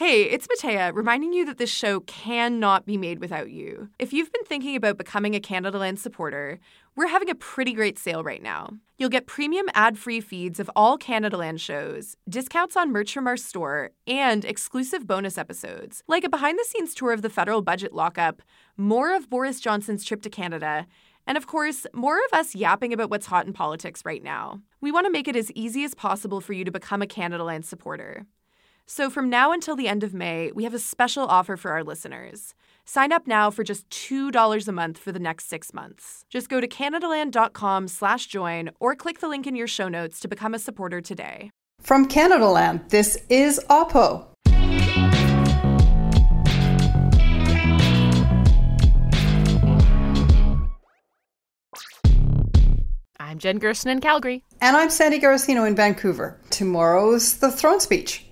Hey, it's Matea, reminding you that this show cannot be made without you. If you've been thinking about becoming a Canadaland supporter, we're having a pretty great sale right now. You'll get premium ad free feeds of all Canadaland shows, discounts on merch from our store, and exclusive bonus episodes, like a behind the scenes tour of the federal budget lockup, more of Boris Johnson's trip to Canada, and of course, more of us yapping about what's hot in politics right now. We want to make it as easy as possible for you to become a Canadaland supporter. So, from now until the end of May, we have a special offer for our listeners. Sign up now for just $2 a month for the next six months. Just go to CanadaLand.com slash join or click the link in your show notes to become a supporter today. From Canadaland, this is Oppo. I'm Jen Gerson in Calgary. And I'm Sandy Garossino in Vancouver. Tomorrow's the throne speech.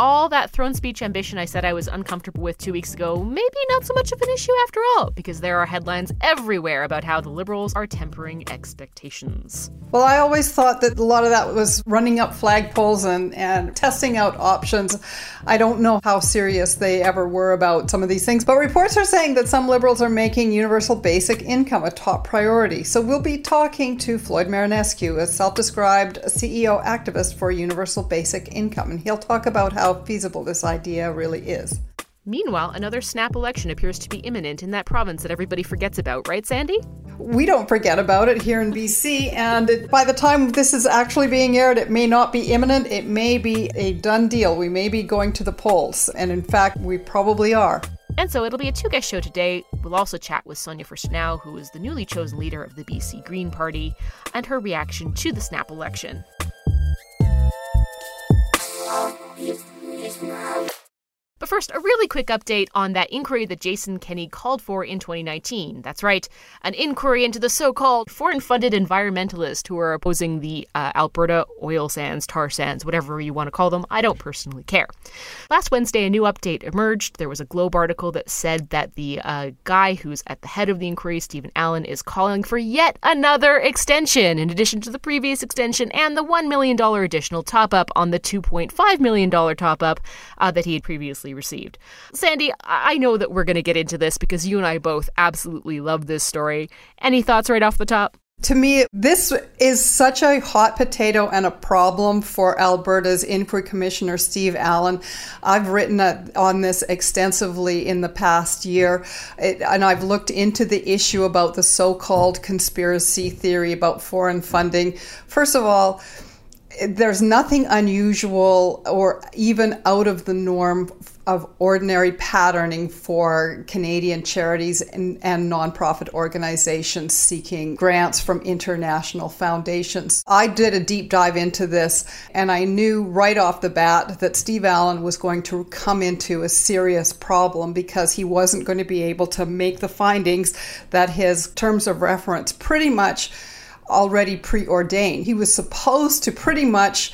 All that throne speech ambition I said I was uncomfortable with two weeks ago, maybe not so much of an issue after all, because there are headlines everywhere about how the Liberals are tempering expectations. Well, I always thought that a lot of that was running up flagpoles and, and testing out options. I don't know how serious they ever were about some of these things, but reports are saying that some Liberals are making universal basic income a top priority. So we'll be talking to Floyd Marinescu, a self described CEO activist for universal basic income, and he'll talk about how how feasible this idea really is. Meanwhile, another snap election appears to be imminent in that province that everybody forgets about, right, Sandy? We don't forget about it here in BC, and it, by the time this is actually being aired, it may not be imminent. It may be a done deal. We may be going to the polls, and in fact, we probably are. And so it'll be a two guest show today. We'll also chat with Sonia Furstenau, who is the newly chosen leader of the BC Green Party, and her reaction to the snap election now. But first, a really quick update on that inquiry that Jason Kenney called for in 2019. That's right, an inquiry into the so called foreign funded environmentalists who are opposing the uh, Alberta oil sands, tar sands, whatever you want to call them. I don't personally care. Last Wednesday, a new update emerged. There was a Globe article that said that the uh, guy who's at the head of the inquiry, Stephen Allen, is calling for yet another extension, in addition to the previous extension and the $1 million additional top up on the $2.5 million top up uh, that he had previously received. Sandy, I know that we're going to get into this because you and I both absolutely love this story. Any thoughts right off the top? To me, this is such a hot potato and a problem for Alberta's Inquiry Commissioner, Steve Allen. I've written on this extensively in the past year, and I've looked into the issue about the so called conspiracy theory about foreign funding. First of all, there's nothing unusual or even out of the norm of ordinary patterning for Canadian charities and, and, nonprofit organizations seeking grants from international foundations. I did a deep dive into this and I knew right off the bat that Steve Allen was going to come into a serious problem because he wasn't going to be able to make the findings that his terms of reference pretty much already preordained. He was supposed to pretty much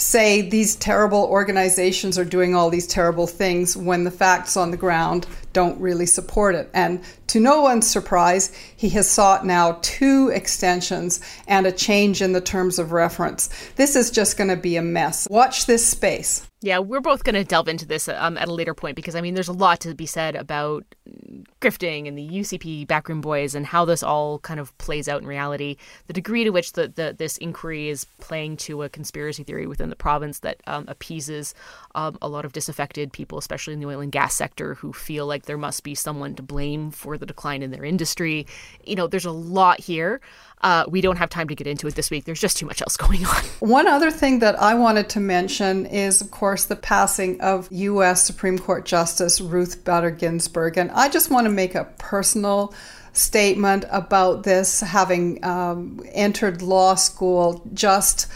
say these terrible organizations are doing all these terrible things when the facts on the ground don't really support it. And to no one's surprise, he has sought now two extensions and a change in the terms of reference. This is just going to be a mess. Watch this space. Yeah, we're both going to delve into this um, at a later point because I mean, there's a lot to be said about grifting and the UCP backroom boys and how this all kind of plays out in reality. The degree to which the, the this inquiry is playing to a conspiracy theory within the province that um, appeases um, a lot of disaffected people, especially in the oil and gas sector, who feel like there must be someone to blame for the decline in their industry. You know, there's a lot here. Uh, we don't have time to get into it this week. There's just too much else going on. One other thing that I wanted to mention is, of course, the passing of U.S. Supreme Court Justice Ruth Bader Ginsburg. And I just want to make a personal statement about this, having um, entered law school just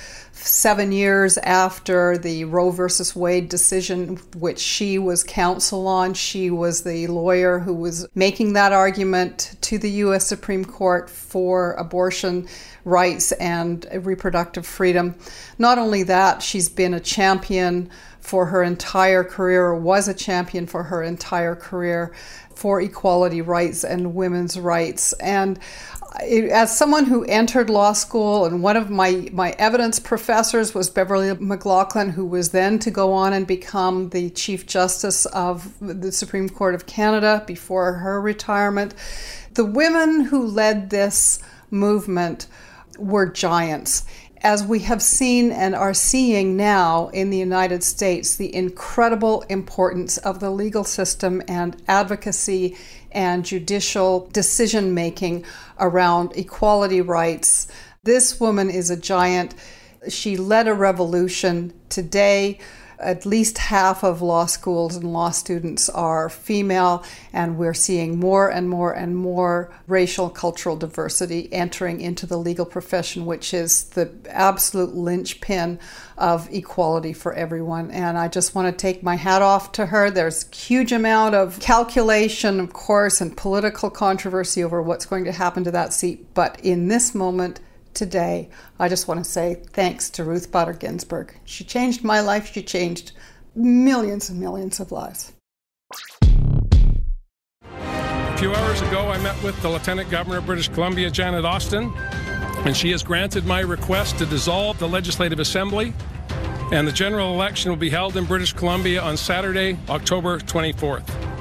seven years after the Roe versus Wade decision, which she was counsel on. She was the lawyer who was making that argument to the U.S. Supreme Court for abortion rights and reproductive freedom. Not only that, she's been a champion for her entire career, or was a champion for her entire career for equality rights and women's rights. And as someone who entered law school, and one of my, my evidence professors was Beverley McLachlin, who was then to go on and become the Chief Justice of the Supreme Court of Canada before her retirement. The women who led this movement were giants as we have seen and are seeing now in the United States, the incredible importance of the legal system and advocacy and judicial decision making around equality rights. This woman is a giant. She led a revolution today at least half of law schools and law students are female, and we're seeing more and more and more racial cultural diversity entering into the legal profession, which is the absolute linchpin of equality for everyone. And I just want to take my hat off to her. There's huge amount of calculation, of course, and political controversy over what's going to happen to that seat. But in this moment, today, I just want to say thanks to Ruth Bader Ginsburg. She changed my life, she changed millions and millions of lives. A few hours ago, I met with the Lieutenant Governor of British Columbia, Janet Austin, and she has granted my request to dissolve the Legislative Assembly. And the general election will be held in British Columbia on Saturday, October 24th.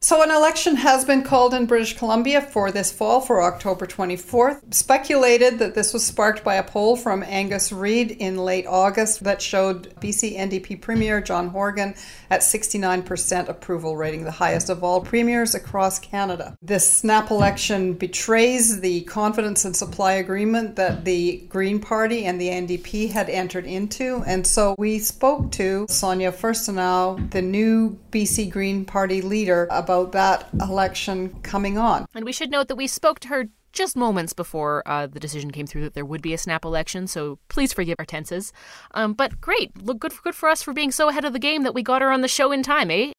So, an election has been called in British Columbia for this fall for October 24th. Speculated that this was sparked by a poll from Angus Reid in late August that showed BC NDP Premier John Horgan at 69% approval rating, the highest of all premiers across Canada. This snap election betrays the confidence and supply agreement that the Green Party and the NDP had entered into. And so we spoke to Sonia Furstenau, the new BC Green Party leader, about that election coming on. And we should note that we spoke to her just moments before uh, the decision came through that there would be a snap election. So please forgive our tenses. Um, but great, look good for good for us for being so ahead of the game that we got her on the show in time, eh?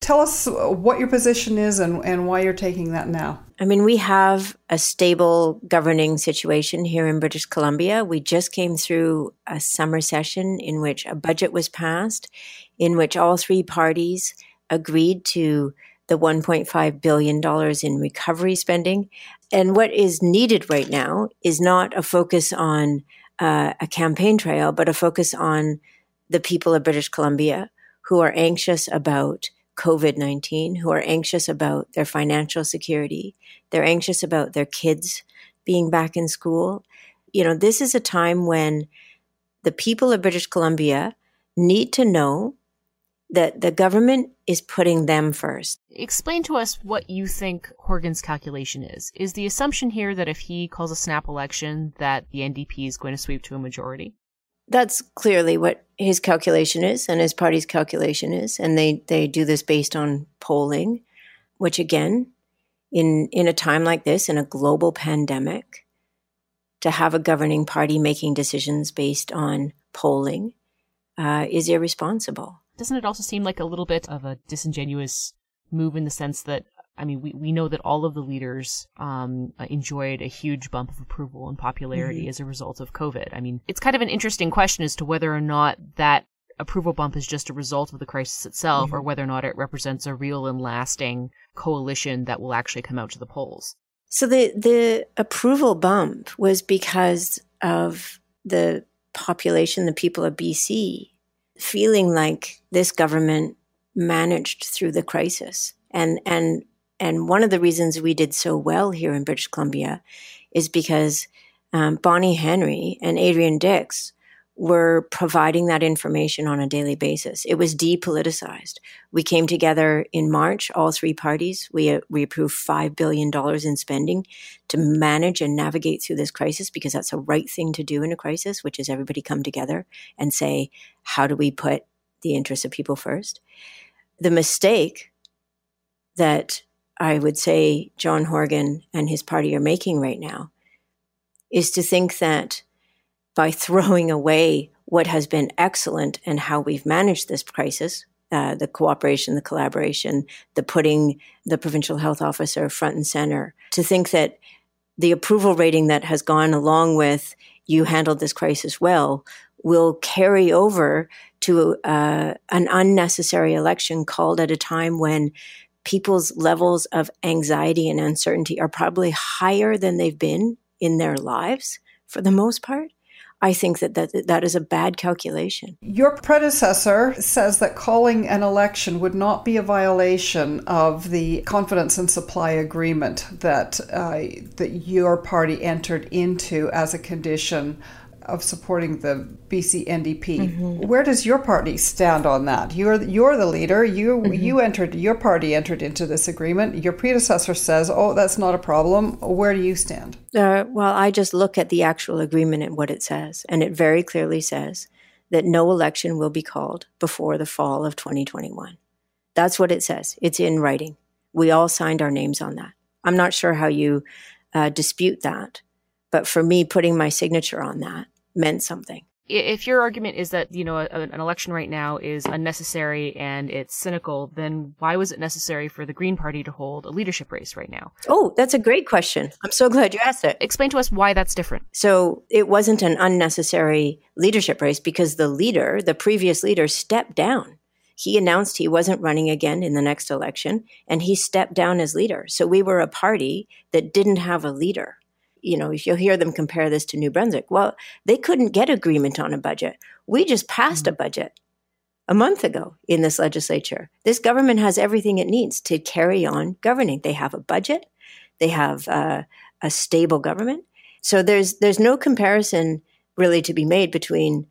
Tell us what your position is and, and why you're taking that now. I mean, we have a stable governing situation here in British Columbia. We just came through a summer session in which a budget was passed, in which all three parties agreed to the $1.5 billion in recovery spending. And what is needed right now is not a focus on uh, a campaign trail, but a focus on the people of British Columbia who are anxious about COVID 19, who are anxious about their financial security. They're anxious about their kids being back in school. You know, this is a time when the people of British Columbia need to know that the government is putting them first. Explain to us what you think Horgan's calculation is. Is the assumption here that if he calls a snap election that the NDP is going to sweep to a majority? That's clearly what his calculation is and his party's calculation is and they they do this based on polling, which again, in in a time like this in a global pandemic, to have a governing party making decisions based on polling uh, is irresponsible doesn't it also seem like a little bit of a disingenuous move in the sense that I mean, we, we know that all of the leaders um, enjoyed a huge bump of approval and popularity mm-hmm. as a result of COVID. I mean, it's kind of an interesting question as to whether or not that approval bump is just a result of the crisis itself mm-hmm. or whether or not it represents a real and lasting coalition that will actually come out to the polls. So the, the approval bump was because of the population, the people of BC feeling like this government managed through the crisis. And, and, and one of the reasons we did so well here in British Columbia is because um, Bonnie Henry and Adrian Dix were providing that information on a daily basis. It was depoliticized. We came together in March, all three parties. We, uh, we approved $5 billion in spending to manage and navigate through this crisis because that's the right thing to do in a crisis, which is everybody come together and say, how do we put the interests of people first? The mistake that I would say John Horgan and his party are making right now is to think that by throwing away what has been excellent and how we've managed this crisis, uh, the cooperation, the collaboration, the putting the provincial health officer front and center, to think that the approval rating that has gone along with you handled this crisis well will carry over to uh, an unnecessary election called at a time when people's levels of anxiety and uncertainty are probably higher than they've been in their lives for the most part. I think that, that that is a bad calculation. Your predecessor says that calling an election would not be a violation of the confidence and supply agreement that uh, that your party entered into as a condition of supporting the BC NDP. Mm-hmm. Where does your party stand on that? You're you're the leader. You mm-hmm. you entered your party entered into this agreement. Your predecessor says, "Oh, that's not a problem." Where do you stand? Uh, well, I just look at the actual agreement and what it says, and it very clearly says that no election will be called before the fall of 2021. That's what it says. It's in writing. We all signed our names on that. I'm not sure how you uh, dispute that, but for me, putting my signature on that meant something. If your argument is that, you know, a, an election right now is unnecessary and it's cynical, then why was it necessary for the Green Party to hold a leadership race right now? Oh, that's a great question. I'm so glad you asked it. Explain to us why that's different. So it wasn't an unnecessary leadership race because the leader, the previous leader, stepped down. He announced he wasn't running again in the next election and he stepped down as leader. So we were a party that didn't have a leader you know, if you'll hear them compare this to New Brunswick, well, they couldn't get agreement on a budget. We just passed mm-hmm. a budget a month ago in this legislature. This government has everything it needs to carry on governing. They have a budget, they have uh, a stable government. So there's there's no comparison really to be made between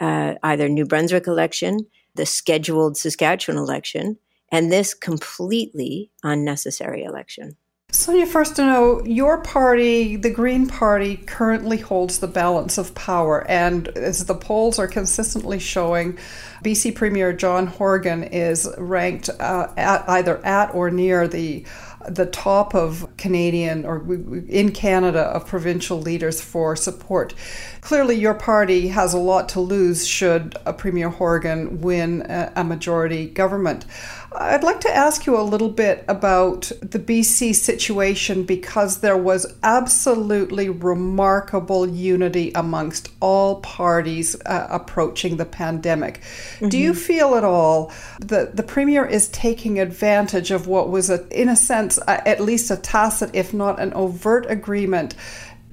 uh, either New Brunswick election, the scheduled Saskatchewan election, and this completely unnecessary election. Sonia know your party, the Green Party, currently holds the balance of power. And as the polls are consistently showing, BC Premier John Horgan is ranked uh, at, either at or near the the top of Canadian or in Canada of provincial leaders for support. Clearly, your party has a lot to lose should a Premier Horgan win a majority government. I'd like to ask you a little bit about the BC situation because there was absolutely remarkable unity amongst all parties uh, approaching the pandemic. Mm-hmm. Do you mm-hmm. feel at all that the Premier is taking advantage of what was, a, in a sense, a, at least a tacit, if not an overt agreement?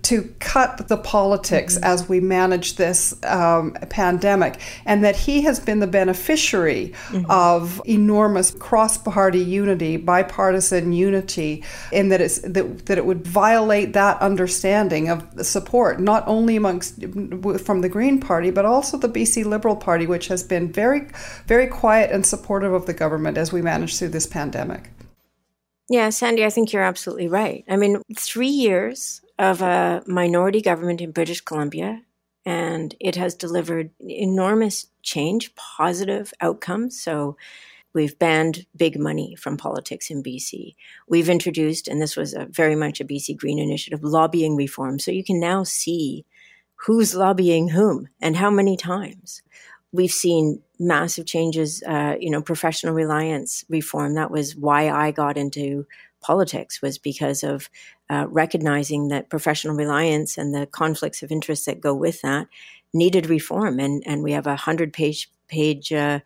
To cut the politics mm-hmm. as we manage this um, pandemic, and that he has been the beneficiary mm-hmm. of enormous cross-party unity, bipartisan unity, and that it's that, that it would violate that understanding of support not only amongst from the Green Party but also the BC Liberal Party, which has been very, very quiet and supportive of the government as we manage through this pandemic. Yeah, Sandy, I think you're absolutely right. I mean, three years of a minority government in British Columbia, and it has delivered enormous change, positive outcomes. So, we've banned big money from politics in BC. We've introduced, and this was very much a BC Green initiative, lobbying reform. So, you can now see who's lobbying whom and how many times. We've seen massive changes, uh, you know, professional reliance reform. That was why I got into politics was because of uh, recognizing that professional reliance and the conflicts of interest that go with that needed reform. And, and we have a hundred page, page uh,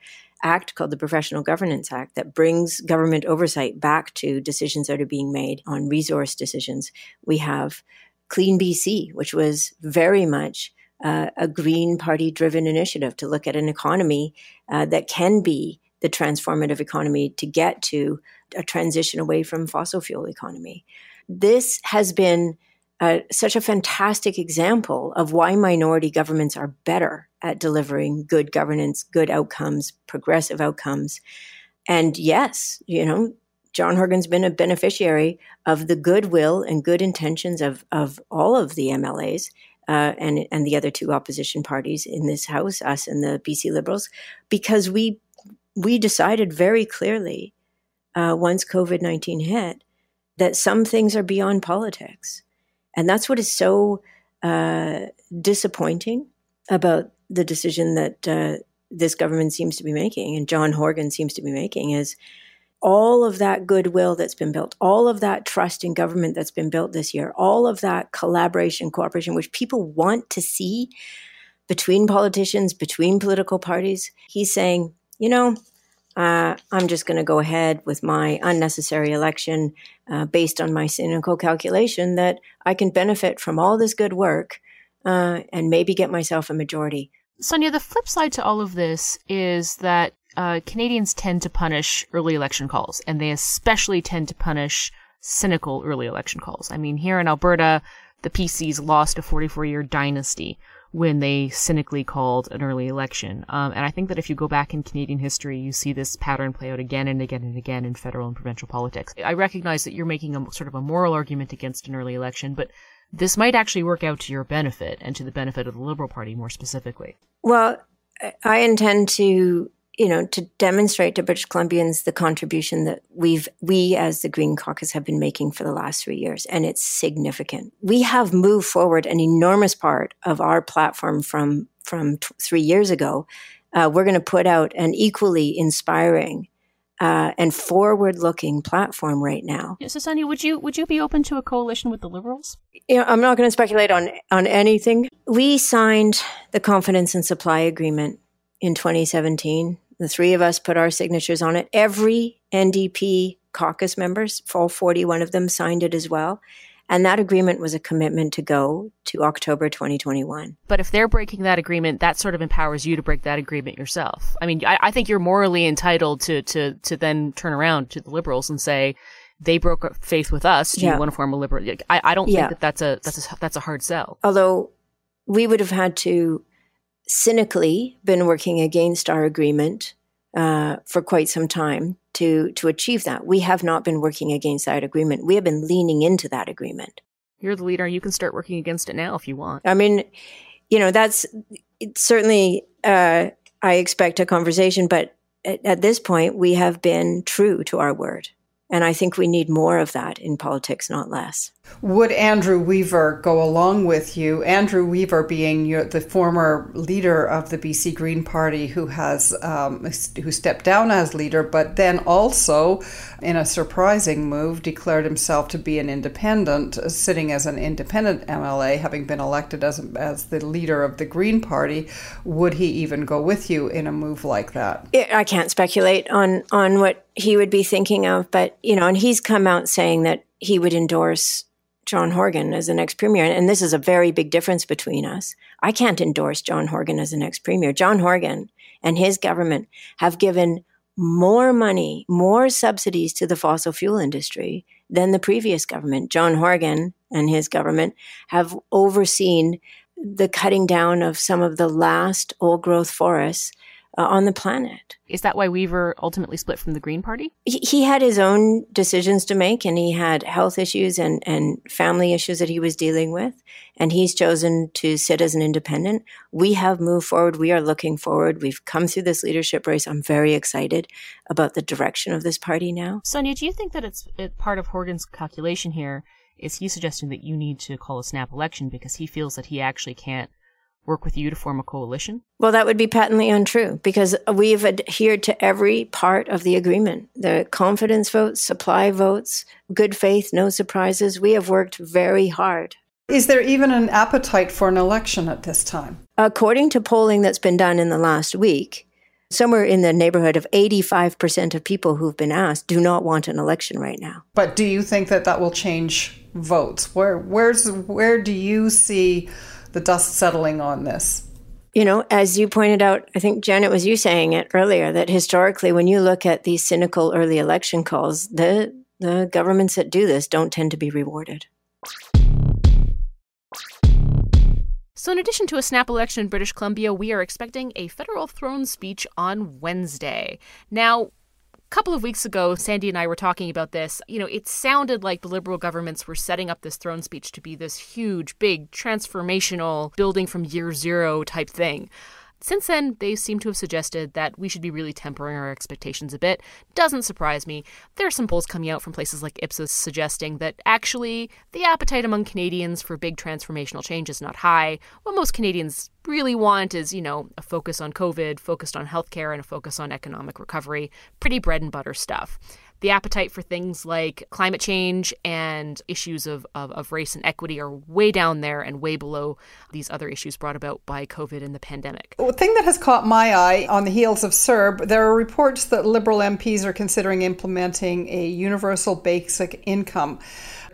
act called the Professional Governance Act that brings government oversight back to decisions that are being made on resource decisions. We have Clean BC, which was very much uh, a Green Party driven initiative to look at an economy uh, that can be the transformative economy to get to a transition away from fossil fuel economy. This has been uh, such a fantastic example of why minority governments are better at delivering good governance, good outcomes, progressive outcomes. And yes, you know, John Horgan's been a beneficiary of the goodwill and good intentions of, of all of the MLAs uh, and, and the other two opposition parties in this House, us and the BC Liberals, because we we decided very clearly uh, once COVID 19 hit that some things are beyond politics. And that's what is so uh, disappointing about the decision that uh, this government seems to be making and John Horgan seems to be making is all of that goodwill that's been built, all of that trust in government that's been built this year, all of that collaboration, cooperation, which people want to see between politicians, between political parties. He's saying, you know, uh, I'm just going to go ahead with my unnecessary election uh, based on my cynical calculation that I can benefit from all this good work uh, and maybe get myself a majority. Sonia, the flip side to all of this is that uh, Canadians tend to punish early election calls, and they especially tend to punish cynical early election calls. I mean, here in Alberta, the PCs lost a 44 year dynasty when they cynically called an early election. Um, and I think that if you go back in Canadian history, you see this pattern play out again and again and again in federal and provincial politics. I recognize that you're making a sort of a moral argument against an early election, but this might actually work out to your benefit and to the benefit of the Liberal Party more specifically. Well, I intend to you know, to demonstrate to British Columbians the contribution that we've, we as the Green Caucus have been making for the last three years. And it's significant. We have moved forward an enormous part of our platform from, from t- three years ago. Uh, we're going to put out an equally inspiring uh, and forward-looking platform right now. So, Sonia, would you would you be open to a coalition with the Liberals? You know, I'm not going to speculate on on anything. We signed the confidence and supply agreement in 2017 the three of us put our signatures on it. Every NDP caucus members, all 41 of them, signed it as well. And that agreement was a commitment to go to October 2021. But if they're breaking that agreement, that sort of empowers you to break that agreement yourself. I mean, I, I think you're morally entitled to, to, to then turn around to the liberals and say, they broke faith with us. Do yeah. you want to form a liberal? I, I don't yeah. think that that's a, that's a, that's a hard sell. Although we would have had to cynically been working against our agreement uh, for quite some time to to achieve that. We have not been working against that agreement. We have been leaning into that agreement. You're the leader. You can start working against it now if you want. I mean, you know, that's certainly. Uh, I expect a conversation, but at, at this point, we have been true to our word. And I think we need more of that in politics, not less. Would Andrew Weaver go along with you? Andrew Weaver being your, the former leader of the BC Green Party, who has um, who stepped down as leader, but then also, in a surprising move, declared himself to be an independent, sitting as an independent MLA, having been elected as as the leader of the Green Party. Would he even go with you in a move like that? I can't speculate on on what he would be thinking of, but you know, and he's come out saying that he would endorse John Horgan as the next premier. And this is a very big difference between us. I can't endorse John Horgan as the next premier. John Horgan and his government have given more money, more subsidies to the fossil fuel industry than the previous government. John Horgan and his government have overseen the cutting down of some of the last old growth forests uh, on the planet. Is that why Weaver ultimately split from the Green Party? He, he, had his own decisions to make, and he had health issues and, and family issues that he was dealing with. And he's chosen to sit as an independent. We have moved forward. We are looking forward. We've come through this leadership race. I'm very excited about the direction of this party now. Sonia, do you think that it's it, part of Horgan's calculation here? Is he suggesting that you need to call a snap election because he feels that he actually can't work with you to form a coalition? Well, that would be patently untrue because we've adhered to every part of the agreement the confidence votes, supply votes, good faith, no surprises. We have worked very hard. Is there even an appetite for an election at this time? According to polling that's been done in the last week, somewhere in the neighborhood of 85% of people who've been asked do not want an election right now. But do you think that that will change votes? Where where's where do you see the dust settling on this? You know, as you pointed out, I think Janet was you saying it earlier that historically, when you look at these cynical early election calls, the the governments that do this don't tend to be rewarded. So, in addition to a snap election in British Columbia, we are expecting a federal throne speech on Wednesday. Now, couple of weeks ago, Sandy and I were talking about this. You know, it sounded like the Liberal governments were setting up this throne speech to be this huge, big, transformational, building from year zero type thing. Since then, they seem to have suggested that we should be really tempering our expectations a bit. Doesn't surprise me. There are some polls coming out from places like Ipsos suggesting that actually the appetite among Canadians for big transformational change is not high. What most Canadians really want is, you know, a focus on COVID, focused on healthcare, and a focus on economic recovery. Pretty bread and butter stuff. The appetite for things like climate change and issues of, of, of race and equity are way down there and way below these other issues brought about by COVID and the pandemic. The thing that has caught my eye on the heels of CERB, there are reports that Liberal MPs are considering implementing a universal basic income.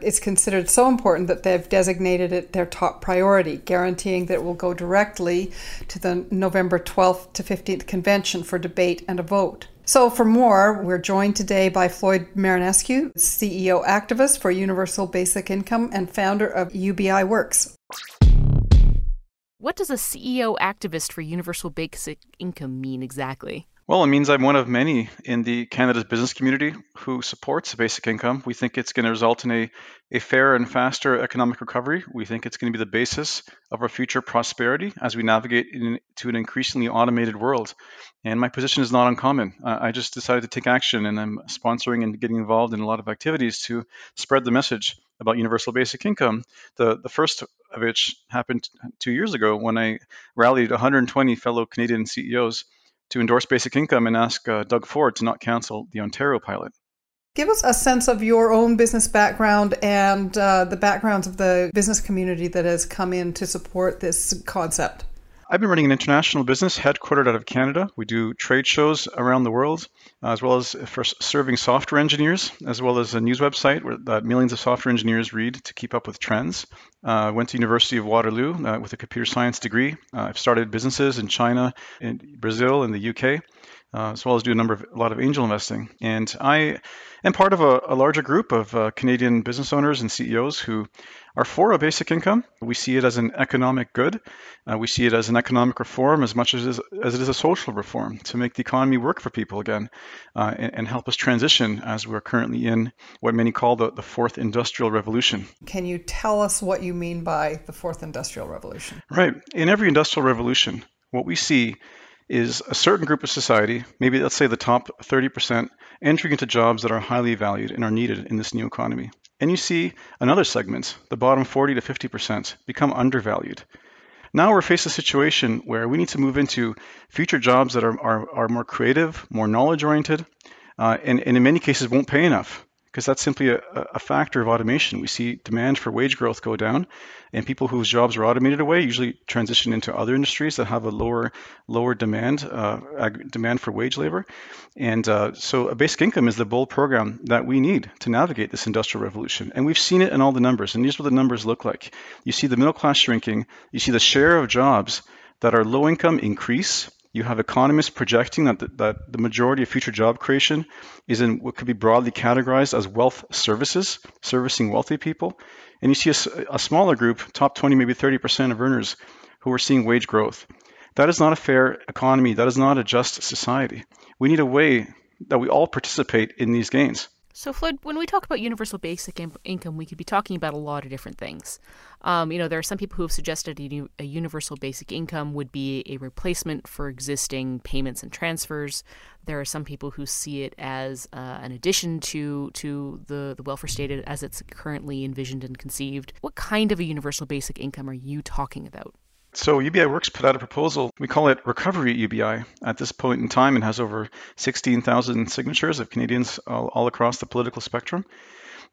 It's considered so important that they've designated it their top priority, guaranteeing that it will go directly to the November 12th to 15th convention for debate and a vote. So, for more, we're joined today by Floyd Marinescu, CEO activist for Universal Basic Income and founder of UBI Works. What does a CEO activist for Universal Basic Income mean exactly? Well, it means I'm one of many in the Canada's business community who supports basic income. We think it's going to result in a, a fair and faster economic recovery. We think it's going to be the basis of our future prosperity as we navigate into an increasingly automated world. And my position is not uncommon. I just decided to take action and I'm sponsoring and getting involved in a lot of activities to spread the message about universal basic income. The, the first of which happened two years ago when I rallied 120 fellow Canadian CEOs to endorse basic income and ask uh, Doug Ford to not cancel the Ontario pilot. Give us a sense of your own business background and uh, the backgrounds of the business community that has come in to support this concept. I've been running an international business headquartered out of Canada. We do trade shows around the world, uh, as well as for serving software engineers, as well as a news website where, that millions of software engineers read to keep up with trends. I uh, went to University of Waterloo uh, with a computer science degree. Uh, I've started businesses in China, in Brazil, in the UK. Uh, as well as do a number of a lot of angel investing. And I am part of a, a larger group of uh, Canadian business owners and CEOs who are for a basic income. We see it as an economic good. Uh, we see it as an economic reform as much as it, is, as it is a social reform to make the economy work for people again uh, and, and, help us transition as we're currently in what many call the, the fourth industrial revolution. Can you tell us what you mean by the fourth industrial revolution? Right. In every industrial revolution, what we see is a certain group of society, maybe let's say the top 30%, entering into jobs that are highly valued and are needed in this new economy. And you see another segment, the bottom 40 to 50%, become undervalued. Now we're faced a situation where we need to move into future jobs that are, are, are more creative, more knowledge oriented, uh, and, and in many cases won't pay enough because that's simply a, a, factor of automation. We see demand for wage growth go down, and people whose jobs are automated away usually transition into other industries that have a lower lower demand uh, ag- demand for wage labor. And uh, so, a basic income is the bold program that we need to navigate this industrial revolution. And we've seen it in all the numbers, and are what the numbers look like. You see the middle class shrinking. You see the share of jobs that are low income increase you have economists projecting that the, that the majority of future job creation is in what could be broadly categorized as wealth services, servicing wealthy people. And you see a, a smaller group, top 20, maybe 30% of earners, who are seeing wage growth. That is not a fair economy. That is not a just society. We need a way that we all participate in these gains. So, Floyd, when we talk about universal basic in- income, we could be talking about a lot of different things. Um, you know, there are some people who have suggested a, a, universal basic income would be a replacement for existing payments and transfers. There are some people who see it as uh, an addition to to the, the welfare state as it's currently envisioned and conceived. What kind of a universal basic income are you talking about? So UBI Works put out a proposal. We call it Recovery UBI. At this point in time, it has over 16,000 signatures of Canadians all, all, across the political spectrum.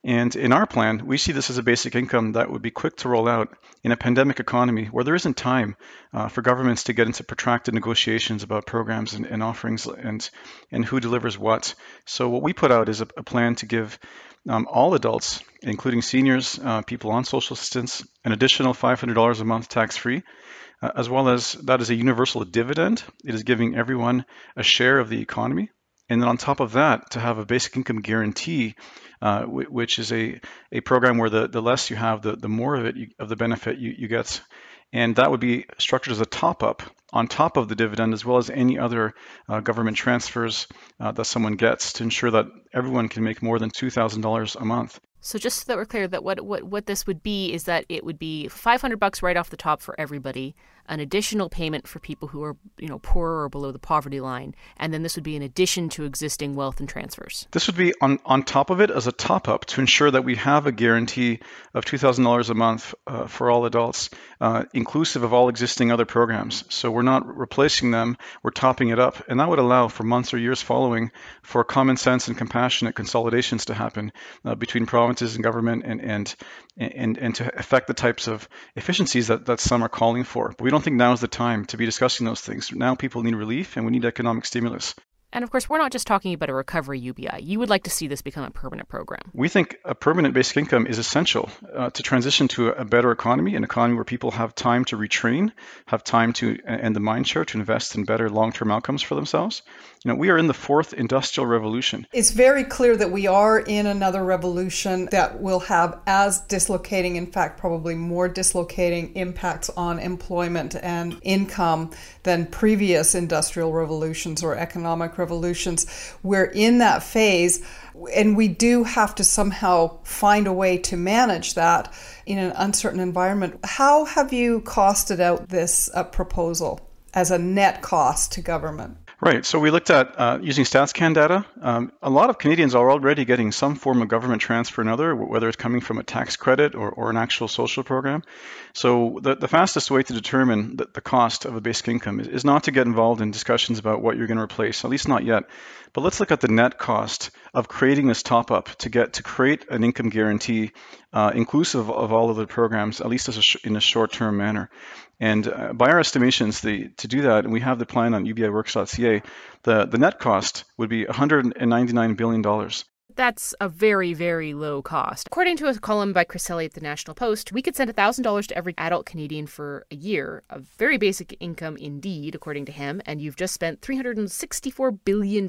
And in our plan, we see this as a basic income that would be quick to roll out in a pandemic economy where there isn't time uh, for governments to get into protracted negotiations about programs and, and, offerings and, and who delivers what. So what we put out is a, a plan to give um, all adults, including seniors, uh, people on social assistance, an additional $500 a month tax free uh, as well as that is a universal dividend. It is giving everyone a share of the economy. And then on top of that, to have a basic income guarantee, uh, w- which is a, a program where the, the less you have, the, the more of it you, of the benefit you, you get. And that would be structured as a top up on top of the dividend, as well as any other uh, government transfers uh, that someone gets to ensure that everyone can make more than $2,000 a month. So just so that we're clear, that what, what, what this would be is that it would be 500 bucks right off the top for everybody, an additional payment for people who are you know poorer or below the poverty line, and then this would be in addition to existing wealth and transfers. This would be on, on top of it as a top up to ensure that we have a guarantee of $2,000 a month uh, for all adults, uh, inclusive of all existing other programs. So we're not replacing them, we're topping it up, and that would allow for months or years following for common sense and compassionate consolidations to happen uh, between provinces and government and, and and and to affect the types of efficiencies that, that some are calling for. But we don't think now is the time to be discussing those things. Now people need relief and we need economic stimulus. And of course, we're not just talking about a recovery UBI. You would like to see this become a permanent program. We think a permanent basic income is essential uh, to transition to a better economy, an economy where people have time to retrain, have time to, and the mind share to invest in better long term outcomes for themselves. You know, we are in the fourth industrial revolution. It's very clear that we are in another revolution that will have as dislocating, in fact, probably more dislocating impacts on employment and income than previous industrial revolutions or economic revolutions. We're in that phase, and we do have to somehow find a way to manage that in an uncertain environment. How have you costed out this uh, proposal as a net cost to government? Right. So we looked at uh, using StatsCan data. Um, a lot of Canadians are already getting some form of government transfer another, whether it's coming from a tax credit or, or an actual social program. So the, the fastest way to determine the, the cost of a basic income is, is not to get involved in discussions about what you're going to replace, at least not yet. But let's look at the net cost of creating this top up to get to create an income guarantee uh, inclusive of all of the programs, at least a sh- in a short term manner. And uh, by our estimations, the, to do that, and we have the plan on ubiworks.ca, the, the net cost would be $199 billion. That's a very, very low cost. According to a column by Chris Elliott at the National Post, we could send $1,000 to every adult Canadian for a year, a very basic income indeed, according to him, and you've just spent $364 billion.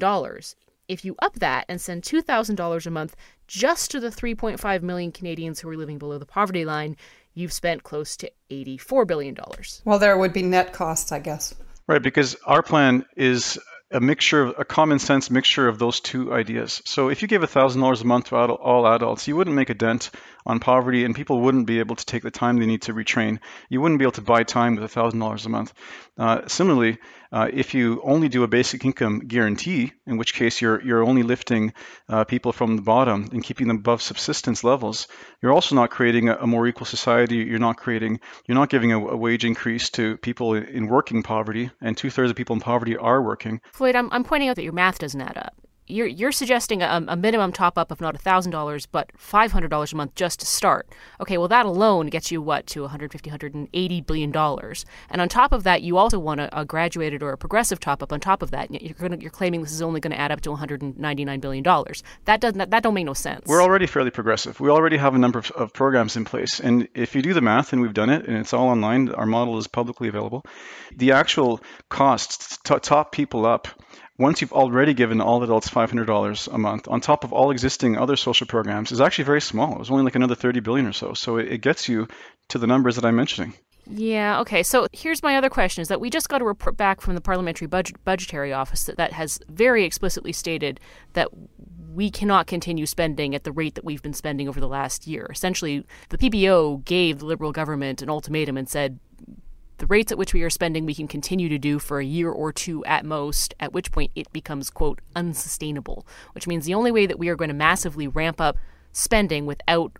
If you up that and send $2,000 a month just to the 3.5 million Canadians who are living below the poverty line, you've spent close to $84 billion. Well, there would be net costs, I guess. Right, because our plan is a mixture of a common sense mixture of those two ideas. So if you gave $1,000 a month to all adults, you wouldn't make a dent on poverty and people wouldn't be able to take the time they need to retrain. You wouldn't be able to buy time with $1,000 a month. Uh, similarly, uh, if you only do a basic income guarantee, in which case you're, you're only lifting uh, people from the bottom and keeping them above subsistence levels, you're also not creating a, a more equal society. You're not creating, you're not giving a, a wage increase to people in, in working poverty, and two thirds of people in poverty are working. Floyd, I'm, I'm pointing out that your math doesn't add up you're you're suggesting a, um, a minimum top up of not thousand dollars but five hundred dollars a month just to start. Okay, well that alone gets you what to 150, 180 billion dollars, and on top of that, you also want a, a graduated or a progressive top up. On top of that, you're gonna, you're claiming this is only going to add up to 199 billion dollars. That doesn't that, that don't make no sense. We're already fairly progressive. We already have a number of, of programs in place, and if you do the math, and we've done it, and it's all online, our model is publicly available. The actual costs to top people up once you've already given all adults $500 a month on top of all existing other social programs is actually very small. It was only like another 30 billion or so. So it, it gets you to the numbers that I'm mentioning. Yeah, okay. So here's my other question is that we just got a report back from the Parliamentary Budget Budgetary Office that, that has very explicitly stated that we cannot continue spending at the rate that we've been spending over the last year. Essentially, the PBO gave the Liberal government an ultimatum and said the rates at which we are spending we can continue to do for a year or two at most, at which point it becomes, quote, unsustainable, which means the only way that we are going to massively ramp up spending without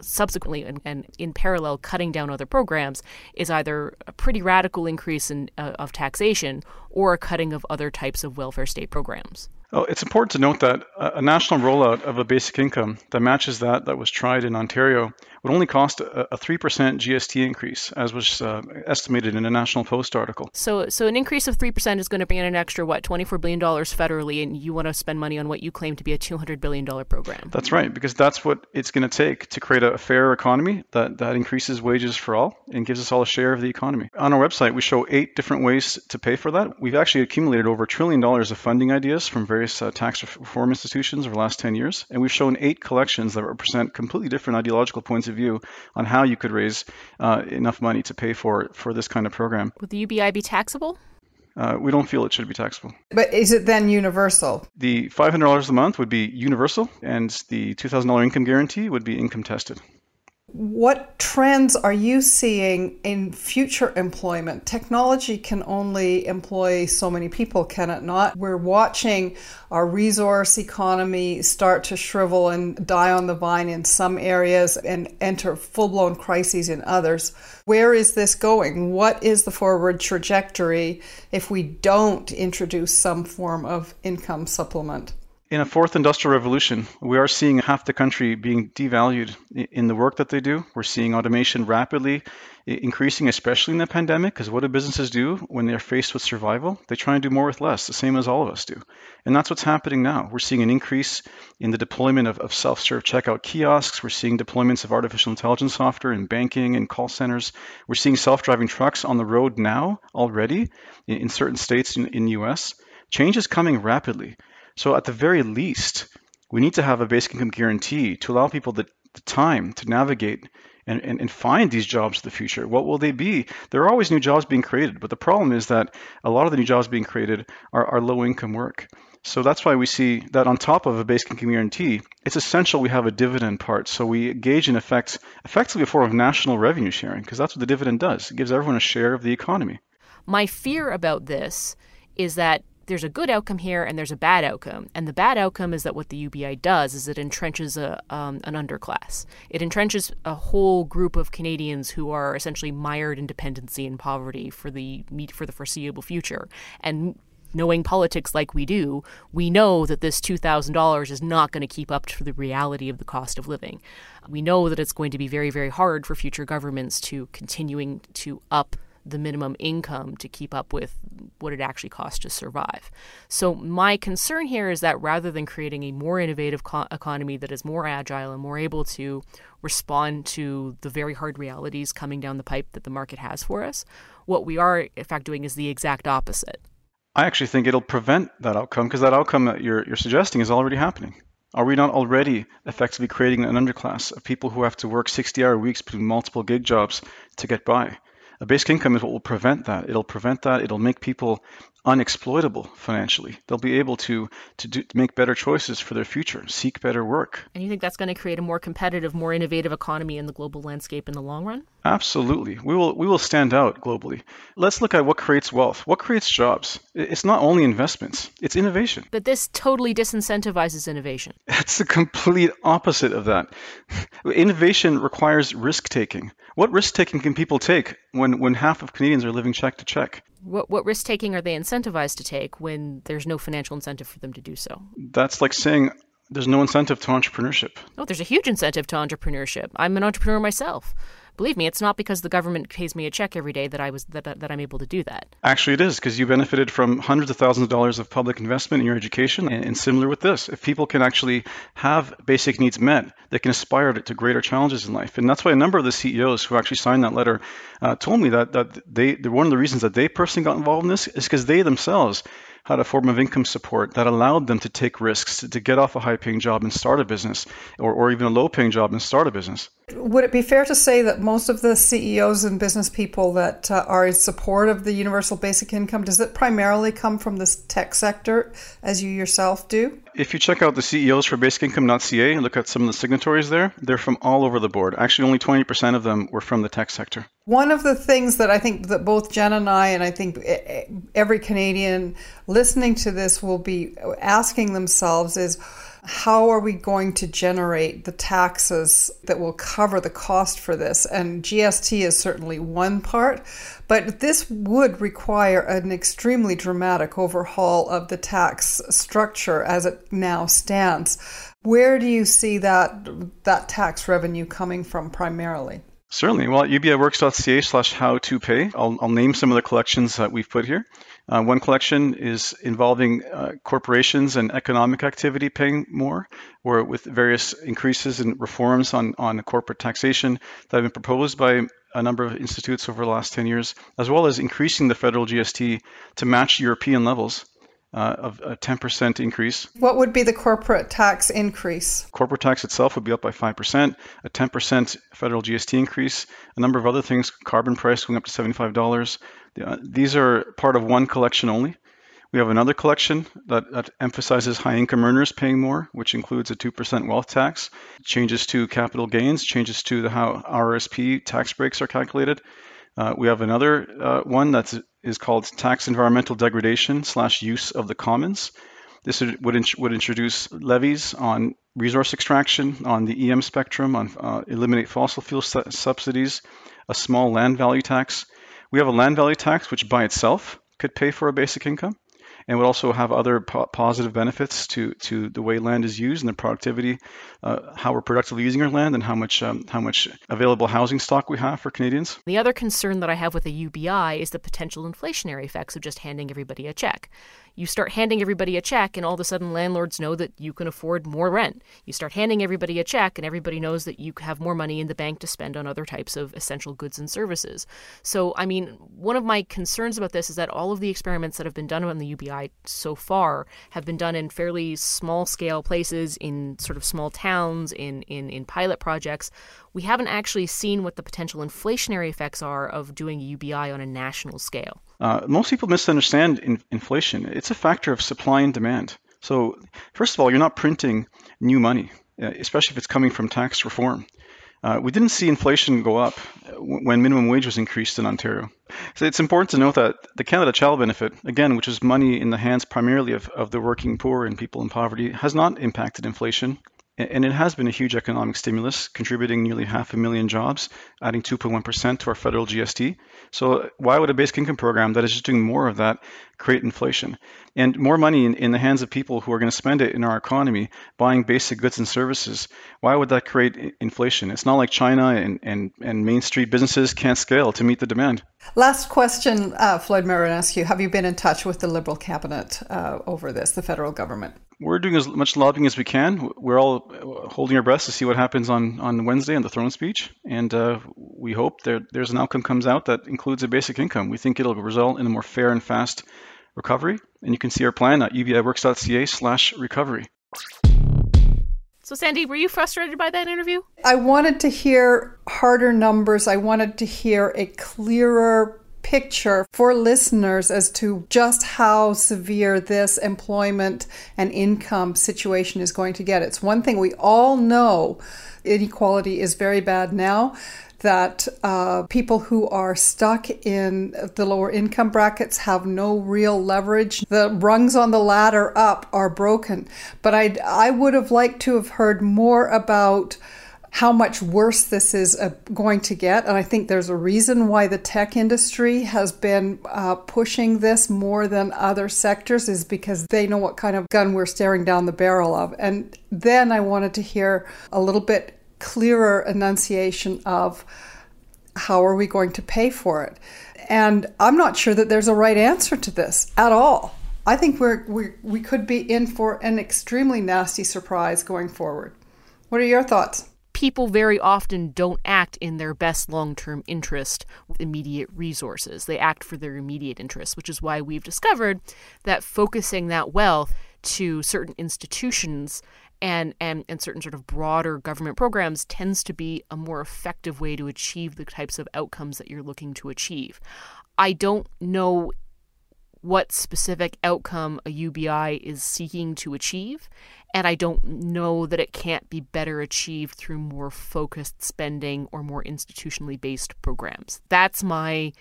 subsequently and, and, in parallel cutting down other programs is either a pretty radical increase in, uh, of taxation or a cutting of other types of welfare state programs. It's important to note that a national rollout of a basic income that matches that that was tried in Ontario would only cost a, a 3% GST increase, as was uh, estimated in a National Post article. So, so an increase of 3% is going to bring in an extra, what, $24 billion federally, and you want to spend money on what you claim to be a $200 billion program. That's right, because that's what it's going to take to create a fair economy that, that increases wages for all and gives us all a share of the economy. On our website, we show eight different ways to pay for that. We've actually accumulated over a trillion dollars of funding ideas from various uh, tax reform institutions over the last 10 years, and we've shown eight collections that represent completely different ideological points of view on how you could raise uh, enough money to pay for for this kind of program. Would the UBI be taxable? uh, we don't feel it should be taxable. But is it then universal? The $500 a month would be universal, and the $2,000 income guarantee would be income tested. What trends are you seeing in future employment? Technology can only employ so many people, can it not? We're watching our resource economy start to shrivel and die on the vine in some areas and enter full blown crises in others. Where is this going? What is the forward trajectory if we don't introduce some form of income supplement? In a fourth industrial revolution, we are seeing half the country being devalued in the work that they do. We're seeing automation rapidly increasing, especially in the pandemic, because what do businesses do when they're faced with survival? They try and do more with less, the same as all of us do. And that's what's happening now. We're seeing an increase in the deployment of, of self serve checkout kiosks. We're seeing deployments of artificial intelligence software in banking and call centers. We're seeing self driving trucks on the road now already in, in certain states in, in the US. Change is coming rapidly. So at the very least, we need to have a basic income guarantee to allow people the, the time to navigate and, and, and find these jobs of the future. What will they be? There are always new jobs being created, but the problem is that a lot of the new jobs being created are, are low income work. So that's why we see that on top of a basic income guarantee, it's essential we have a dividend part. So we engage in effect, effectively a form of national revenue sharing, because that's what the dividend does. It gives everyone a share of the economy. My fear about this is that there's a good outcome here and there's a bad outcome. And the bad outcome is that what the UBI does is it entrenches a, um, an underclass. It entrenches a whole group of Canadians who are essentially mired in dependency and poverty for the for the foreseeable future. And knowing politics like we do, we know that this $2,000 is not going to keep up to the reality of the cost of living. We know that it's going to be very, very hard for future governments to continuing to up the minimum income to keep up with what it actually costs to survive. So, my concern here is that rather than creating a more innovative co- economy that is more agile and more able to respond to the very hard realities coming down the pipe that the market has for us, what we are, in fact, doing is the exact opposite. I actually think it'll prevent that outcome because that outcome that you're, you're suggesting is already happening. Are we not already effectively creating an underclass of people who have to work 60 hour weeks between multiple gig jobs to get by? A basic income is what will prevent that. It'll prevent that. It'll make people unexploitable financially. They'll be able to to, do, to make better choices for their future, seek better work. And you think that's going to create a more competitive, more innovative economy in the global landscape in the long run? Absolutely. We will we will stand out globally. Let's look at what creates wealth. What creates jobs? It's not only investments, it's innovation. But this totally disincentivizes innovation. It's the complete opposite of that. Innovation requires risk taking. What risk taking can people take when, when half of Canadians are living check to check? What, what risk taking are they incentivized to take when there's no financial incentive for them to do so? That's like saying there's no incentive to entrepreneurship. Oh, there's a huge incentive to entrepreneurship. I'm an entrepreneur myself. Believe me, it's not because the government pays me a check every day that I was that, that I'm able to do that. Actually, it is because you benefited from hundreds of thousands of dollars of public investment in your education, and, and similar with this, if people can actually have basic needs met, they can aspire to, greater challenges in life, and that's why a number of the CEOs who actually signed that letter uh, told me that that they one of the reasons that they personally got involved in this is because they themselves had a form of income support that allowed them to take risks, to, to get off a high paying job and start a business, or, or even a low paying job and start a business. Would it be fair to say that most of the CEOs and business people that uh, are in support of the universal basic income, does it primarily come from this tech sector, as you yourself do? If you check out the CEOs for basicincome.ca and look at some of the signatories there, they're from all over the board. Actually, only 20% of them were from the tech sector. One of the things that I think that both Jen and I, and I think every Canadian listening to this will be asking themselves is, how are we going to generate the taxes that will cover the cost for this? And GST is certainly one part, but this would require an extremely dramatic overhaul of the tax structure as it now stands. Where do you see that that tax revenue coming from primarily? Certainly. Well, at ubiworks.ca slash how to pay, I'll, I'll name some of the collections that we've put here. Uh, one collection is involving uh, corporations and economic activity paying more, or with various increases and reforms on, on corporate taxation that have been proposed by a number of institutes over the last 10 years, as well as increasing the federal GST to match European levels. Uh, of a 10% increase. What would be the corporate tax increase? Corporate tax itself would be up by 5%, a 10% federal GST increase, a number of other things, carbon price going up to $75, Uh, these are part of one collection only. We have another collection that, that emphasizes high income earners paying more, which includes a 2% wealth tax, changes to capital gains, changes to the, how RSP tax breaks are calculated. Uh, we have another uh, one that is called tax environmental degradation slash use of the commons. This would, would, would introduce levies on resource extraction, on the EM spectrum, on uh, eliminate fossil fuel su- subsidies, a small land value tax. We have a land value tax, which by itself could pay for a basic income and would also have other po- positive benefits to, to the way land is used and the productivity, uh, how we're productively using our land, and how much um, how much available housing stock we have for Canadians. The other concern that I have with the UBI is the potential inflationary effects of just handing everybody a check. You start handing everybody a check, and all of a sudden, landlords know that you can afford more rent. You start handing everybody a check, and everybody knows that you have more money in the bank to spend on other types of essential goods and services. So, I mean, one of my concerns about this is that all of the experiments that have been done on the UBI so far have been done in fairly small scale places, in sort of small towns, in, in, in pilot projects. We haven't actually seen what the potential inflationary effects are of doing UBI on a national scale. Uh, most people misunderstand in, inflation. It's a factor of supply and demand. So, first of all, you're not printing new money, uh, especially if it's coming from tax reform. Uh, we didn't see inflation go up when minimum wage was increased in Ontario. So it's important to note that the Canada Child Benefit, again, which is money in the hands primarily of, of the working poor and people in poverty, has not impacted inflation and it has been a huge economic stimulus, contributing nearly half a million jobs, adding 2.1% to our federal GST. So why would a basic income program that is just doing more of that create inflation? And more money in, in the hands of people who are going to spend it in our economy buying basic goods and services, why would that create inflation? It's not like China and, and, and Main Street businesses can't scale to meet the demand. Last question, uh, Floyd Marinescu. Have you been in touch with the Liberal cabinet uh, over this, the federal government? we're doing as much lobbying as we can. We're all holding our breath to see what happens on, on Wednesday on the throne speech, and uh, we hope there, there's an outcome comes out that includes a basic income. We think it'll result in a more fair and fast recovery, and you can see our plan at ubiworks.ca/recovery. So, Sandy, were you frustrated by that interview? I wanted to hear harder numbers. I wanted to hear a clearer picture for listeners as to just how severe this employment and income situation is going to get. It's one thing we all know inequality is very bad now that uh, people who are stuck in the lower income brackets have no real leverage. The rungs on the ladder up are broken. But I, I would have liked to have heard more about how much worse this is uh, going to get. And I think there's a reason why the tech industry has been uh, pushing this more than other sectors, is because they know what kind of gun we're staring down the barrel of. And then I wanted to hear a little bit clearer enunciation of how are we going to pay for it. And I'm not sure that there's a right answer to this at all. I think we're, we we could be in for an extremely nasty surprise going forward. What are your thoughts? people very often don't act in their best long term interest with immediate resources. They act for their immediate interests, which is why we've discovered that focusing that wealth to certain institutions and, and, and certain sort of broader government programs tends to be a more effective way to achieve the types of outcomes that you're looking to achieve. I don't know what specific outcome a UBI is seeking to achieve. And I don't know that it can't be better achieved through more focused spending or more institutionally based programs. That's my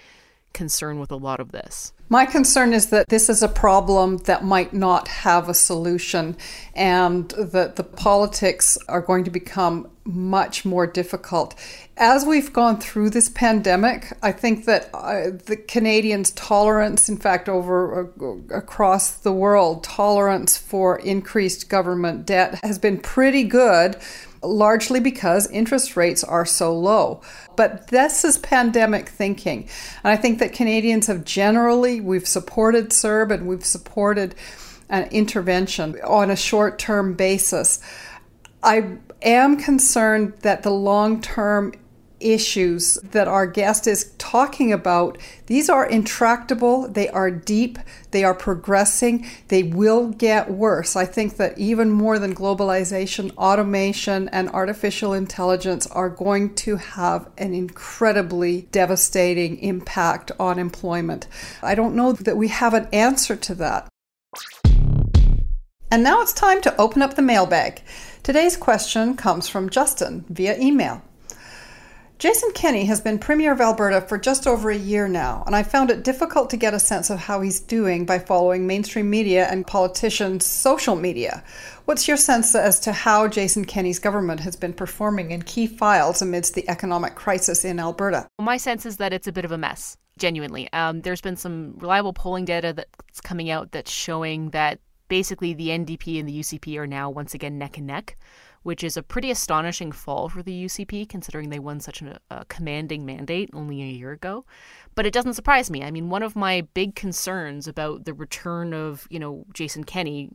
concern with a lot of this. My concern is that this is a problem that might not have a solution, and that the politics are going to become much more difficult. As we've gone through this pandemic, I think that uh, the Canadians' tolerance, in fact, over uh, across the world, tolerance for increased government debt has been pretty good largely because interest rates are so low. But this is pandemic thinking. And I think that Canadians have generally, we've supported CERB and we've supported an intervention on a short term basis. I am concerned that the long term issues that our guest is talking about, these are intractable, they are deep, they are progressing, they will get worse. I think that even more than globalization, automation and artificial intelligence are going to have an incredibly devastating impact on employment. I don't know that we have an answer to that. And now it's time to open up the mailbag. Today's question comes from Justin via email. Jason Kenney has been Premier of Alberta for just over a year now, and I found it difficult to get a sense of how he's doing by following mainstream media and politicians' social media. What's your sense as to how Jason Kenney's government has been performing in key files amidst the economic crisis in Alberta? My sense is that it's a bit of a mess, genuinely. Um, there's been some reliable polling data that's coming out that's showing that basically the NDP and the UCP are now once again neck and neck which is a pretty astonishing fall for the UCP, considering they won such a, a commanding mandate only a year ago. But it doesn't surprise me. I mean, one of my big concerns about the return of, you know, Jason Kenney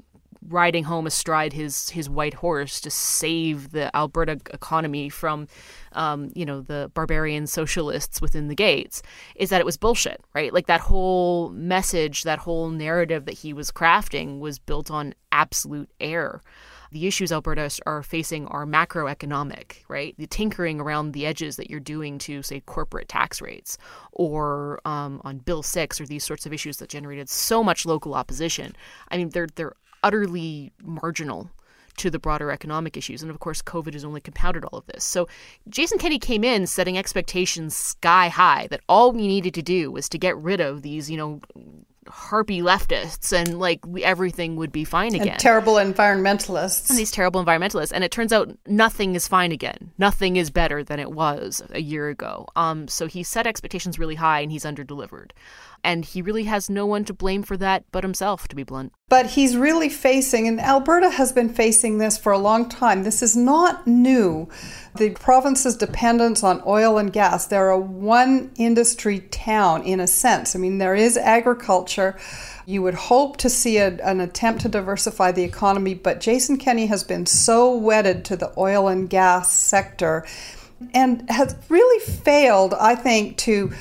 riding home astride his his white horse to save the Alberta economy from, um, you know, the barbarian socialists within the gates, is that it was bullshit, right? Like that whole message, that whole narrative that he was crafting was built on absolute error the issues Alberta are facing are macroeconomic, right? The tinkering around the edges that you're doing to, say, corporate tax rates or um, on Bill 6 or these sorts of issues that generated so much local opposition. I mean, they're, they're utterly marginal to the broader economic issues. And of course, COVID has only compounded all of this. So Jason Kenney came in setting expectations sky high that all we needed to do was to get rid of these, you know, harpy leftists and like everything would be fine again. And terrible environmentalists. And these terrible environmentalists. And it turns out nothing is fine again. Nothing is better than it was a year ago. Um, so he set expectations really high and he's underdelivered. And he really has no one to blame for that but himself, to be blunt. But he's really facing, and Alberta has been facing this for a long time. This is not new. The province's dependence on oil and gas, they're a one industry town in a sense. I mean, there is agriculture. You would hope to see a, an attempt to diversify the economy, but Jason Kenney has been so wedded to the oil and gas sector and has really failed, I think, to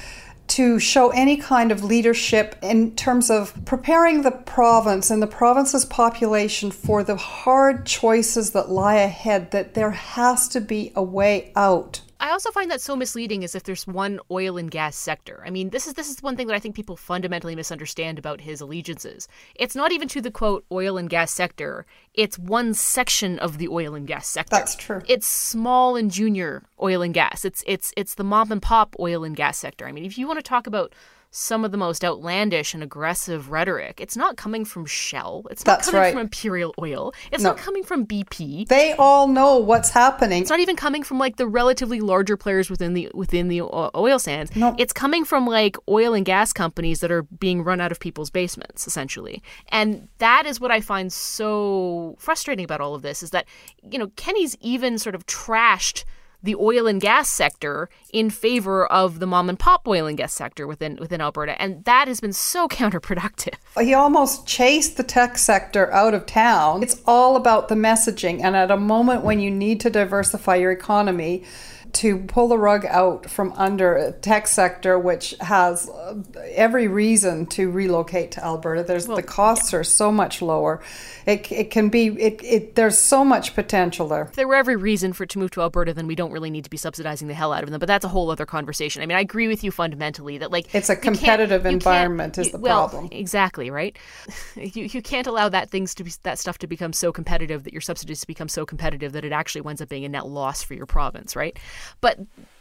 to show any kind of leadership in terms of preparing the province and the province's population for the hard choices that lie ahead, that there has to be a way out. I also find that so misleading as if there's one oil and gas sector. I mean, this is this is one thing that I think people fundamentally misunderstand about his allegiances. It's not even to the quote oil and gas sector. It's one section of the oil and gas sector. That's true. It's small and junior oil and gas. It's it's it's the mom and pop oil and gas sector. I mean, if you want to talk about some of the most outlandish and aggressive rhetoric. It's not coming from Shell. It's not That's coming right. from Imperial Oil. It's No. not coming from BP. They all know what's happening. It's not even coming from like the relatively larger players within the within the uh, oil sands. No. It's coming from like oil and gas companies that are being run out of people's basements essentially. And that is what I find so frustrating about all of this is that you know Kenney's even sort of trashed the oil and gas sector in favor of the mom and pop oil and gas sector within within Alberta and that has been so counterproductive. He almost chased the tech sector out of town. It's all about the messaging. And at a moment when you need to diversify your economy, to pull the rug out from under a tech sector, which has uh, every reason to relocate to Alberta. There's the costs are so much lower. It, it can be it, it there's so much potential there. If there were every reason for it to move to Alberta, then we don't really need to be subsidizing the hell out of them. But that's a whole other conversation. I mean, I agree with you fundamentally that like It's a competitive environment is the well, problem. Exactly right. You you can't allow that things to be that stuff to become so competitive that your subsidies become so competitive that it actually winds up being a net loss for your province, right? But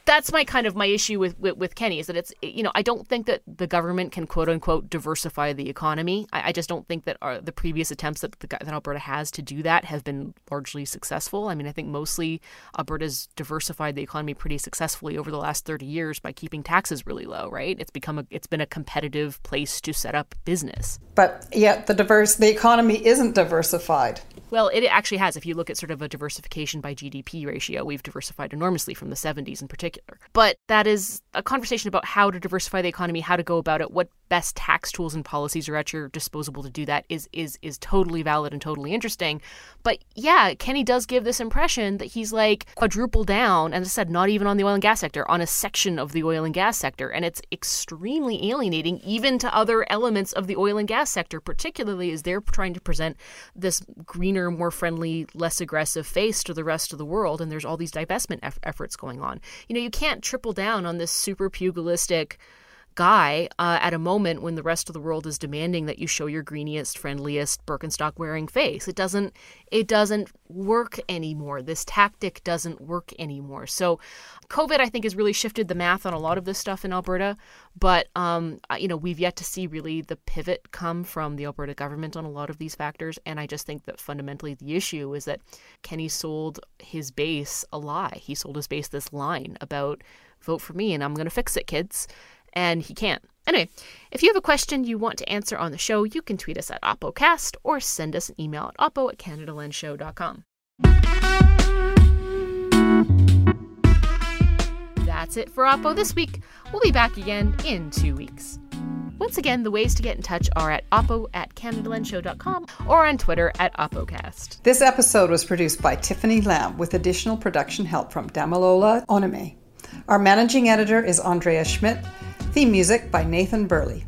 that's my kind of my issue with, with, with Kenney is that it's you know I don't think that the government can quote unquote diversify the economy. I, I just don't think that our, the previous attempts that the, that Alberta has to do that have been largely successful. I mean I think mostly Alberta's diversified the economy pretty successfully over the last thirty years by keeping taxes really low. Right? It's become a it's been a competitive place to set up business. But yet the diverse the economy isn't diversified. Well, it actually has. If you look at sort of a diversification by GDP ratio, we've diversified enormously from the 70s in particular. But that is a conversation about how to diversify the economy, how to go about it, what best tax tools and policies are at your disposal to do that is is is totally valid and totally interesting. But yeah, Kenney does give this impression that he's like quadruple down, and as I said, not even on the oil and gas sector, on a section of the oil and gas sector, and it's extremely alienating even to other elements of the oil and gas sector, particularly as they're trying to present this greener, more friendly, less aggressive face to the rest of the world, and there's all these divestment eff- efforts going on. You know, you can't triple down on this super pugilistic guy uh, at a moment when the rest of the world is demanding that you show your greeniest, friendliest Birkenstock wearing face. It doesn't it doesn't work anymore. This tactic doesn't work anymore. So COVID, I think, has really shifted the math on a lot of this stuff in Alberta. But um, you know, we've yet to see really the pivot come from the Alberta government on a lot of these factors. And I just think that fundamentally the issue is that Kenney sold his base a lie. He sold his base this line about vote for me and I'm going to fix it, kids and he can't. Anyway, if you have a question you want to answer on the show, you can tweet us at OppoCast or send us an email at oppo at CanadalandShow.com. That's it for Oppo this week. We'll be back again in two weeks. Once again, the ways to get in touch are at oppo at CanadalandShow.com or on Twitter at OppoCast. This episode was produced by Tiffany Lamb with additional production help from Damalola Onome. Our managing editor is Andrea Schmidt. Theme music by Nathan Burley.